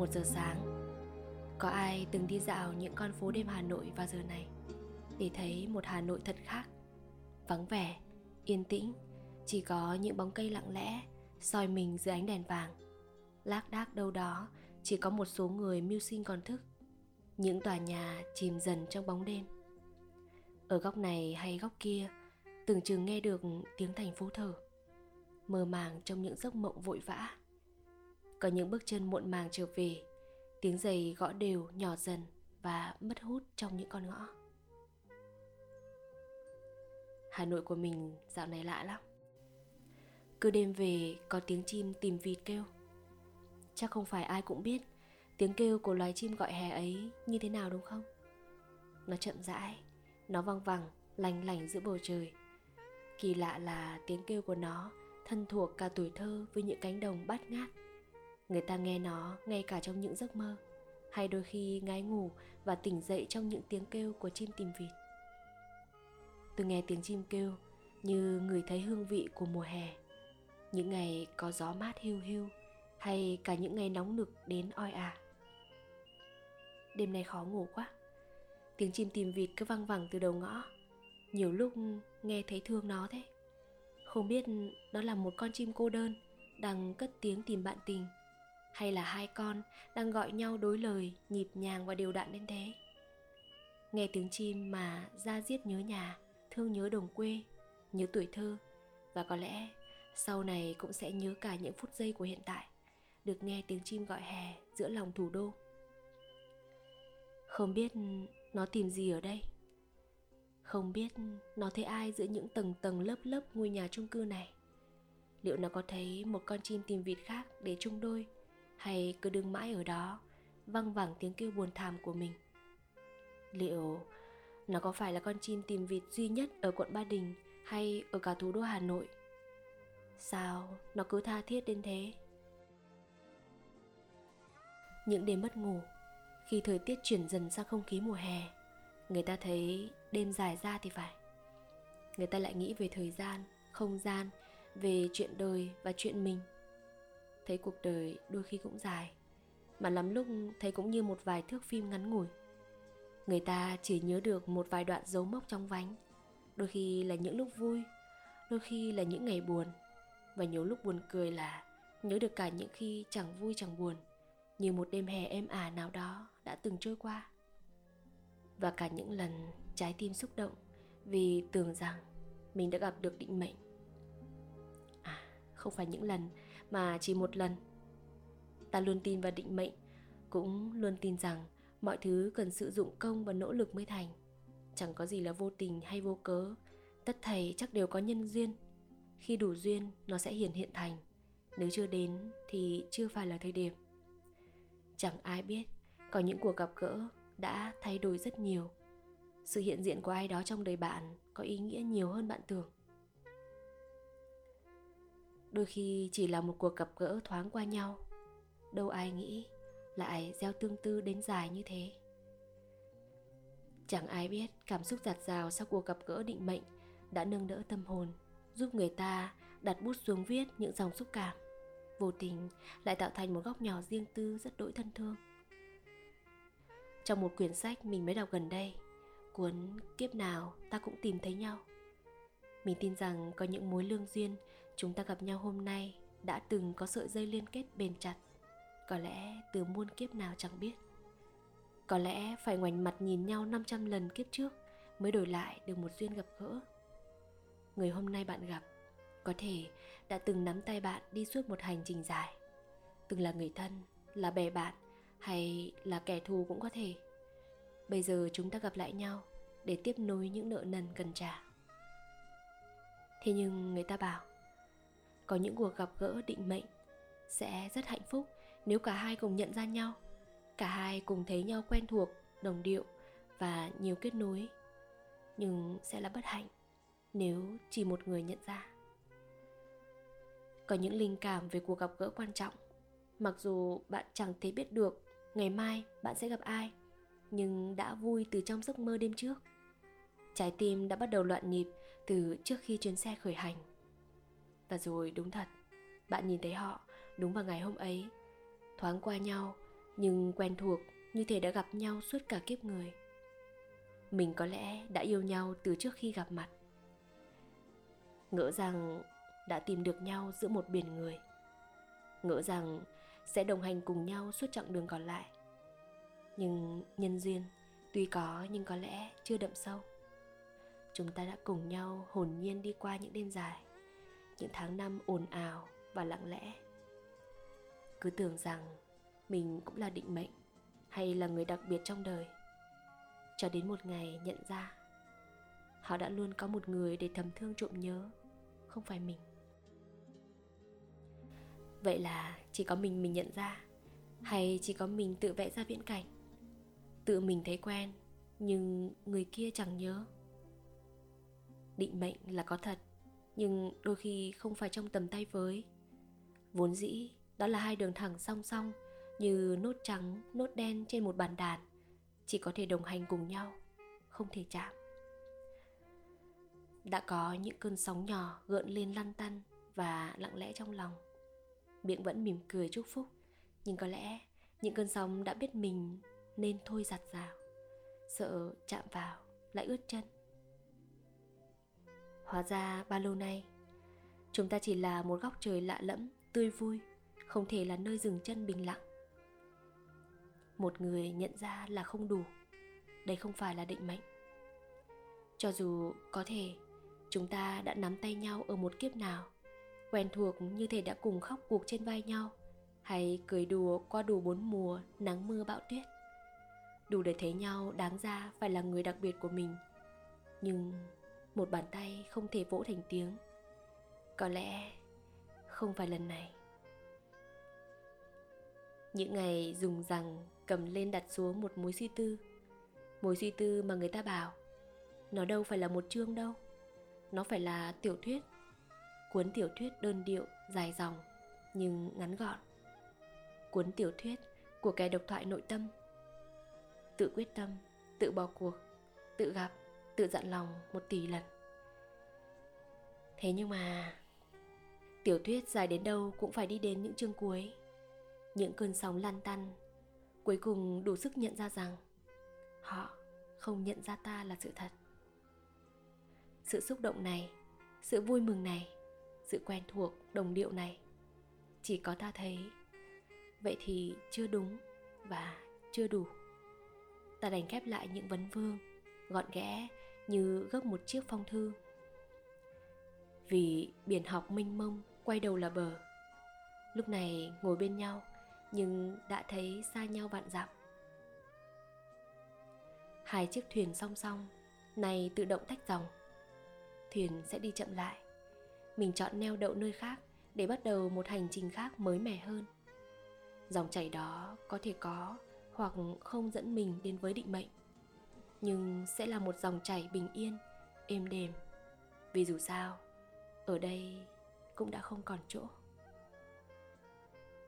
một giờ sáng Có ai từng đi dạo những con phố đêm Hà Nội vào giờ này? Để thấy một Hà Nội thật khác. Vắng vẻ, yên tĩnh Chỉ có những bóng cây lặng lẽ soi mình dưới ánh đèn vàng. Lác đác đâu đó Chỉ có một số người mưu sinh còn thức. Những tòa nhà chìm dần trong bóng đêm. Ở góc này hay góc kia Tưởng chừng nghe được tiếng thành phố thở. Mơ màng trong những giấc mộng vội vã có những bước chân muộn màng trở về. Tiếng giày gõ đều, nhỏ dần và mất hút trong những con ngõ. Hà nội của mình dạo này lạ lắm. Cứ đêm về có tiếng chim tìm vịt kêu. Chắc không phải ai cũng biết tiếng kêu của loài chim gọi hè ấy như thế nào đúng không? Nó chậm rãi, nó văng vẳng, lành lành giữa bầu trời. Kỳ lạ là tiếng kêu của nó thân thuộc cả tuổi thơ với những cánh đồng bát ngát người ta nghe nó ngay cả trong những giấc mơ, hay đôi khi ngái ngủ và tỉnh dậy trong những tiếng kêu của chim tìm vịt. Tôi nghe tiếng chim kêu như người thấy hương vị của mùa hè, những ngày có gió mát hiu hiu hay cả những ngày nóng nực đến oi ả. Đêm nay khó ngủ quá, tiếng chim tìm vịt cứ văng vẳng từ đầu ngõ, nhiều lúc nghe thấy thương nó thế. Không biết đó là một con chim cô đơn đang cất tiếng tìm bạn tình hay là hai con đang gọi nhau đối lời, nhịp nhàng và đều đặn đến thế? Nghe tiếng chim mà ra diết nhớ nhà, thương nhớ đồng quê, nhớ tuổi thơ. Và có lẽ sau này cũng sẽ nhớ cả những phút giây của hiện tại, được nghe tiếng chim gọi hè giữa lòng thủ đô. Không biết nó tìm gì ở đây? Không biết nó thấy ai giữa những tầng tầng lớp lớp ngôi nhà chung cư này? Liệu nó có thấy một con chim tìm vịt khác để chung đôi? Hay cứ đứng mãi ở đó, văng vẳng tiếng kêu buồn thảm của mình? Liệu nó có phải là con chim tìm vịt duy nhất ở quận ba đình hay ở cả thủ đô hà nội? Sao nó cứ tha thiết đến thế? Những đêm mất ngủ, khi thời tiết chuyển dần sang không khí mùa hè, người ta thấy đêm dài ra thì phải. Người ta lại nghĩ về thời gian, không gian, về chuyện đời và chuyện mình thấy cuộc đời đôi khi cũng dài, mà lắm lúc thấy cũng như một vài thước phim ngắn ngủi. Người ta chỉ nhớ được một vài đoạn dấu mốc trong vánh, đôi khi là những lúc vui, đôi khi là những ngày buồn, và nhiều lúc buồn cười là nhớ được cả những khi chẳng vui chẳng buồn, như một đêm hè êm ả nào đó đã từng trôi qua. Và cả những lần trái tim xúc động vì tưởng rằng mình đã gặp được định mệnh. À không phải những lần mà chỉ một lần. Ta luôn tin vào định mệnh, cũng luôn tin rằng mọi thứ cần sử dụng công và nỗ lực mới thành. Chẳng có gì là vô tình hay vô cớ, tất thầy chắc đều có nhân duyên. Khi đủ duyên, nó sẽ hiển hiện thành. Nếu chưa đến thì chưa phải là thời điểm. Chẳng ai biết, có những cuộc gặp gỡ đã thay đổi rất nhiều. Sự hiện diện của ai đó trong đời bạn có ý nghĩa nhiều hơn bạn tưởng đôi khi chỉ là một cuộc gặp gỡ thoáng qua nhau. Đâu ai nghĩ lại gieo tương tư đến dài như thế. Chẳng ai biết cảm xúc giạt rào sau cuộc gặp gỡ định mệnh đã nâng đỡ tâm hồn, giúp người ta đặt bút xuống viết những dòng xúc cảm. Vô tình lại tạo thành một góc nhỏ riêng tư rất đỗi thân thương. Trong một quyển sách mình mới đọc gần đây, cuốn kiếp nào ta cũng tìm thấy nhau, mình tin rằng có những mối lương duyên chúng ta gặp nhau hôm nay đã từng có sợi dây liên kết bền chặt. Có lẽ từ muôn kiếp nào chẳng biết. Có lẽ phải ngoảnh mặt nhìn nhau 500 lần kiếp trước mới đổi lại được một duyên gặp gỡ. Người hôm nay bạn gặp, có thể đã từng nắm tay bạn đi suốt một hành trình dài. Từng là người thân, là bè bạn, hay là kẻ thù cũng có thể. Bây giờ chúng ta gặp lại nhau để tiếp nối những nợ nần cần trả. Thế nhưng người ta bảo có những cuộc gặp gỡ định mệnh sẽ rất hạnh phúc nếu cả hai cùng nhận ra nhau, cả hai cùng thấy nhau quen thuộc, đồng điệu và nhiều kết nối. Nhưng sẽ là bất hạnh nếu chỉ một người nhận ra. Có những linh cảm về cuộc gặp gỡ quan trọng. Mặc dù bạn chẳng thể biết được ngày mai bạn sẽ gặp ai, nhưng đã vui từ trong giấc mơ đêm trước. Trái tim đã bắt đầu loạn nhịp từ trước khi chuyến xe khởi hành và rồi, đúng thật, bạn nhìn thấy họ, đúng vào ngày hôm ấy. Thoáng qua nhau, nhưng quen thuộc như thể đã gặp nhau suốt cả kiếp người. Mình có lẽ đã yêu nhau từ trước khi gặp mặt. Ngỡ rằng đã tìm được nhau giữa một biển người. Ngỡ rằng sẽ đồng hành cùng nhau suốt chặng đường còn lại. Nhưng nhân duyên, tuy có nhưng có lẽ chưa đậm sâu. Chúng ta đã cùng nhau hồn nhiên đi qua những đêm dài những tháng năm ồn ào và lặng lẽ. Cứ tưởng rằng mình cũng là định mệnh hay là người đặc biệt trong đời, cho đến một ngày nhận ra họ đã luôn có một người để thầm thương trộm nhớ, không phải mình. Vậy là chỉ có mình mình nhận ra hay chỉ có mình tự vẽ ra viễn cảnh, tự mình thấy quen nhưng người kia chẳng nhớ? Định mệnh là có thật nhưng đôi khi không phải trong tầm tay với. Vốn dĩ, đó là hai đường thẳng song song như nốt trắng, nốt đen trên một bàn đàn, chỉ có thể đồng hành cùng nhau, không thể chạm. Đã có những cơn sóng nhỏ gợn lên lăn tăn và lặng lẽ trong lòng. Miệng vẫn mỉm cười chúc phúc, nhưng có lẽ những cơn sóng đã biết mình nên thôi giặt rào. Sợ chạm vào, lại ướt chân hóa ra bao lâu nay chúng ta chỉ là một góc trời lạ lẫm, tươi vui, không thể là nơi dừng chân bình lặng. Một người nhận ra là không đủ. Đây không phải là định mệnh. Cho dù có thể, chúng ta đã nắm tay nhau ở một kiếp nào, quen thuộc như thể đã cùng khóc cuộc trên vai nhau, hay cười đùa qua đủ bốn mùa nắng mưa bão tuyết. Đủ để thấy nhau đáng ra phải là người đặc biệt của mình. Nhưng một bàn tay không thể vỗ thành tiếng. Có lẽ không phải lần này. Những ngày dùng rằng cầm lên đặt xuống một mối suy tư. Mối suy tư mà người ta bảo, nó đâu phải là một chương đâu. Nó phải là tiểu thuyết. Cuốn tiểu thuyết đơn điệu, dài dòng, nhưng ngắn gọn. Cuốn tiểu thuyết của kẻ độc thoại nội tâm. Tự quyết tâm, tự bỏ cuộc, tự gặp tự dặn lòng một tỷ lần. Thế nhưng mà, tiểu thuyết dài đến đâu cũng phải đi đến những chương cuối. Những cơn sóng lăn tăn, cuối cùng đủ sức nhận ra rằng họ không nhận ra ta là sự thật. Sự xúc động này, sự vui mừng này, sự quen thuộc, đồng điệu này, chỉ có ta thấy. Vậy thì chưa đúng và chưa đủ. Ta đành khép lại những vấn vương, gọn ghẽ như gấp một chiếc phong thư. Vì biển học mênh mông quay đầu là bờ. Lúc này ngồi bên nhau, nhưng đã thấy xa nhau vạn dặm. Hai chiếc thuyền song song này tự động tách dòng. Thuyền sẽ đi chậm lại. Mình chọn neo đậu nơi khác để bắt đầu một hành trình khác mới mẻ hơn. Dòng chảy đó có thể có hoặc không dẫn mình đến với định mệnh nhưng sẽ là một dòng chảy bình yên, êm đềm. Vì dù sao, ở đây cũng đã không còn chỗ.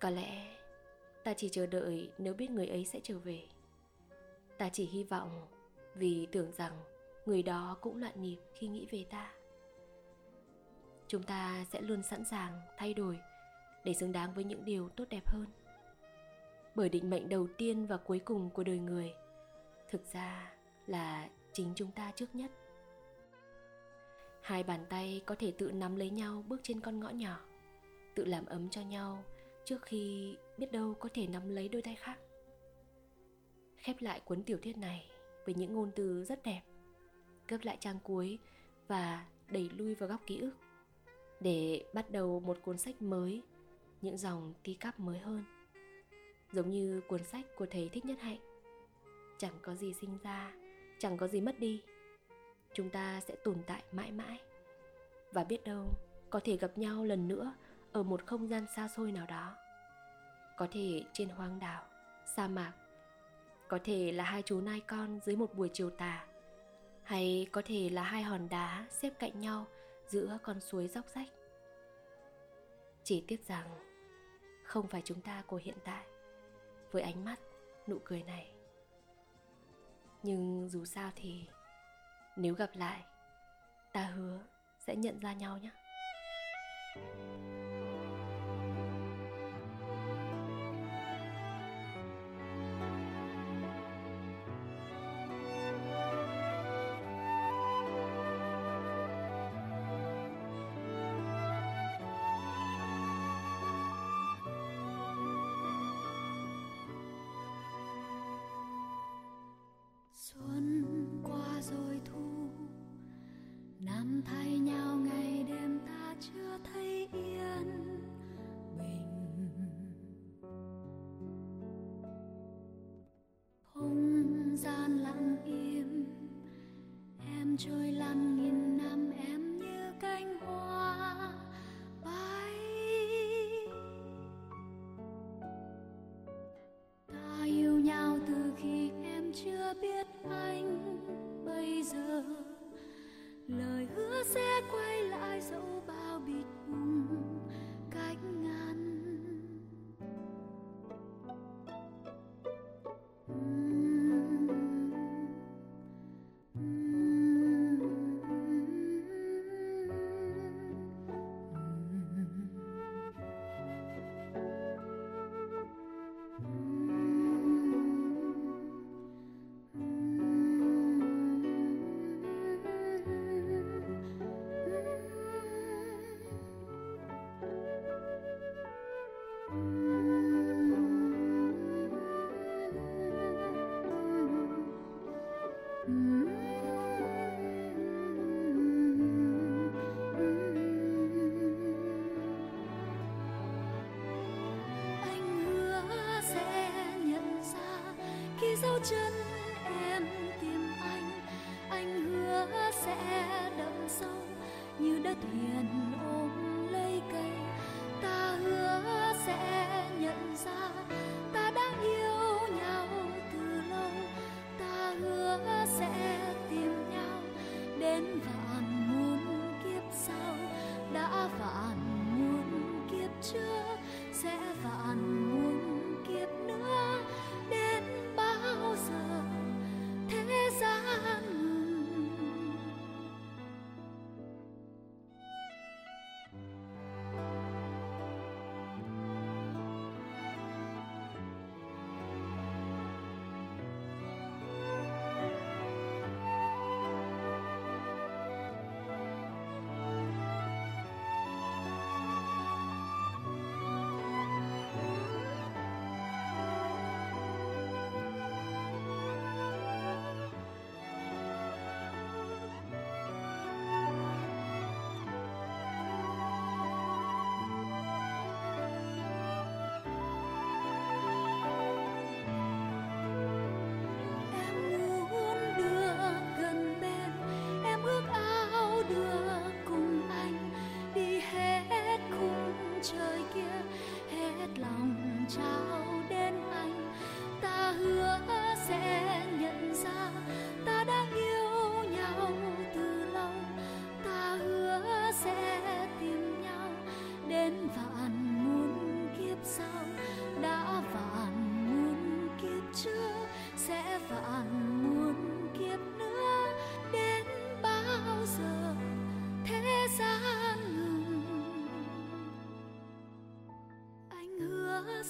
Có lẽ ta chỉ chờ đợi nếu biết người ấy sẽ trở về. Ta chỉ hy vọng vì tưởng rằng người đó cũng loạn nhịp khi nghĩ về ta. Chúng ta sẽ luôn sẵn sàng thay đổi để xứng đáng với những điều tốt đẹp hơn. Bởi định mệnh đầu tiên và cuối cùng của đời người, thực ra là chính chúng ta trước nhất. Hai bàn tay có thể tự nắm lấy nhau bước trên con ngõ nhỏ, tự làm ấm cho nhau trước khi biết đâu có thể nắm lấy đôi tay khác. Khép lại cuốn tiểu thuyết này với những ngôn từ rất đẹp, gấp lại trang cuối và đẩy lui vào góc ký ức để bắt đầu một cuốn sách mới, những dòng ti cắp mới hơn. Giống như cuốn sách của thầy thích nhất hạnh, chẳng có gì sinh ra chẳng có gì mất đi. Chúng ta sẽ tồn tại mãi mãi. Và biết đâu, có thể gặp nhau lần nữa ở một không gian xa xôi nào đó. Có thể trên hoang đảo, sa mạc. Có thể là hai chú nai con dưới một buổi chiều tà. Hay có thể là hai hòn đá xếp cạnh nhau giữa con suối dốc rách. Chỉ tiếc rằng, không phải chúng ta của hiện tại. Với ánh mắt, nụ cười này nhưng dù sao thì nếu gặp lại ta hứa sẽ nhận ra nhau nhé. Thay nhau ngày đêm ta chưa thấy yên bình. Không gian lặng im, Em trôi lăn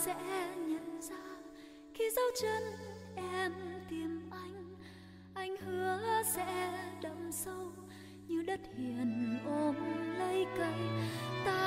sẽ nhận ra khi dấu chân em tìm anh anh hứa sẽ đậm sâu như đất hiền ôm lấy cây ta.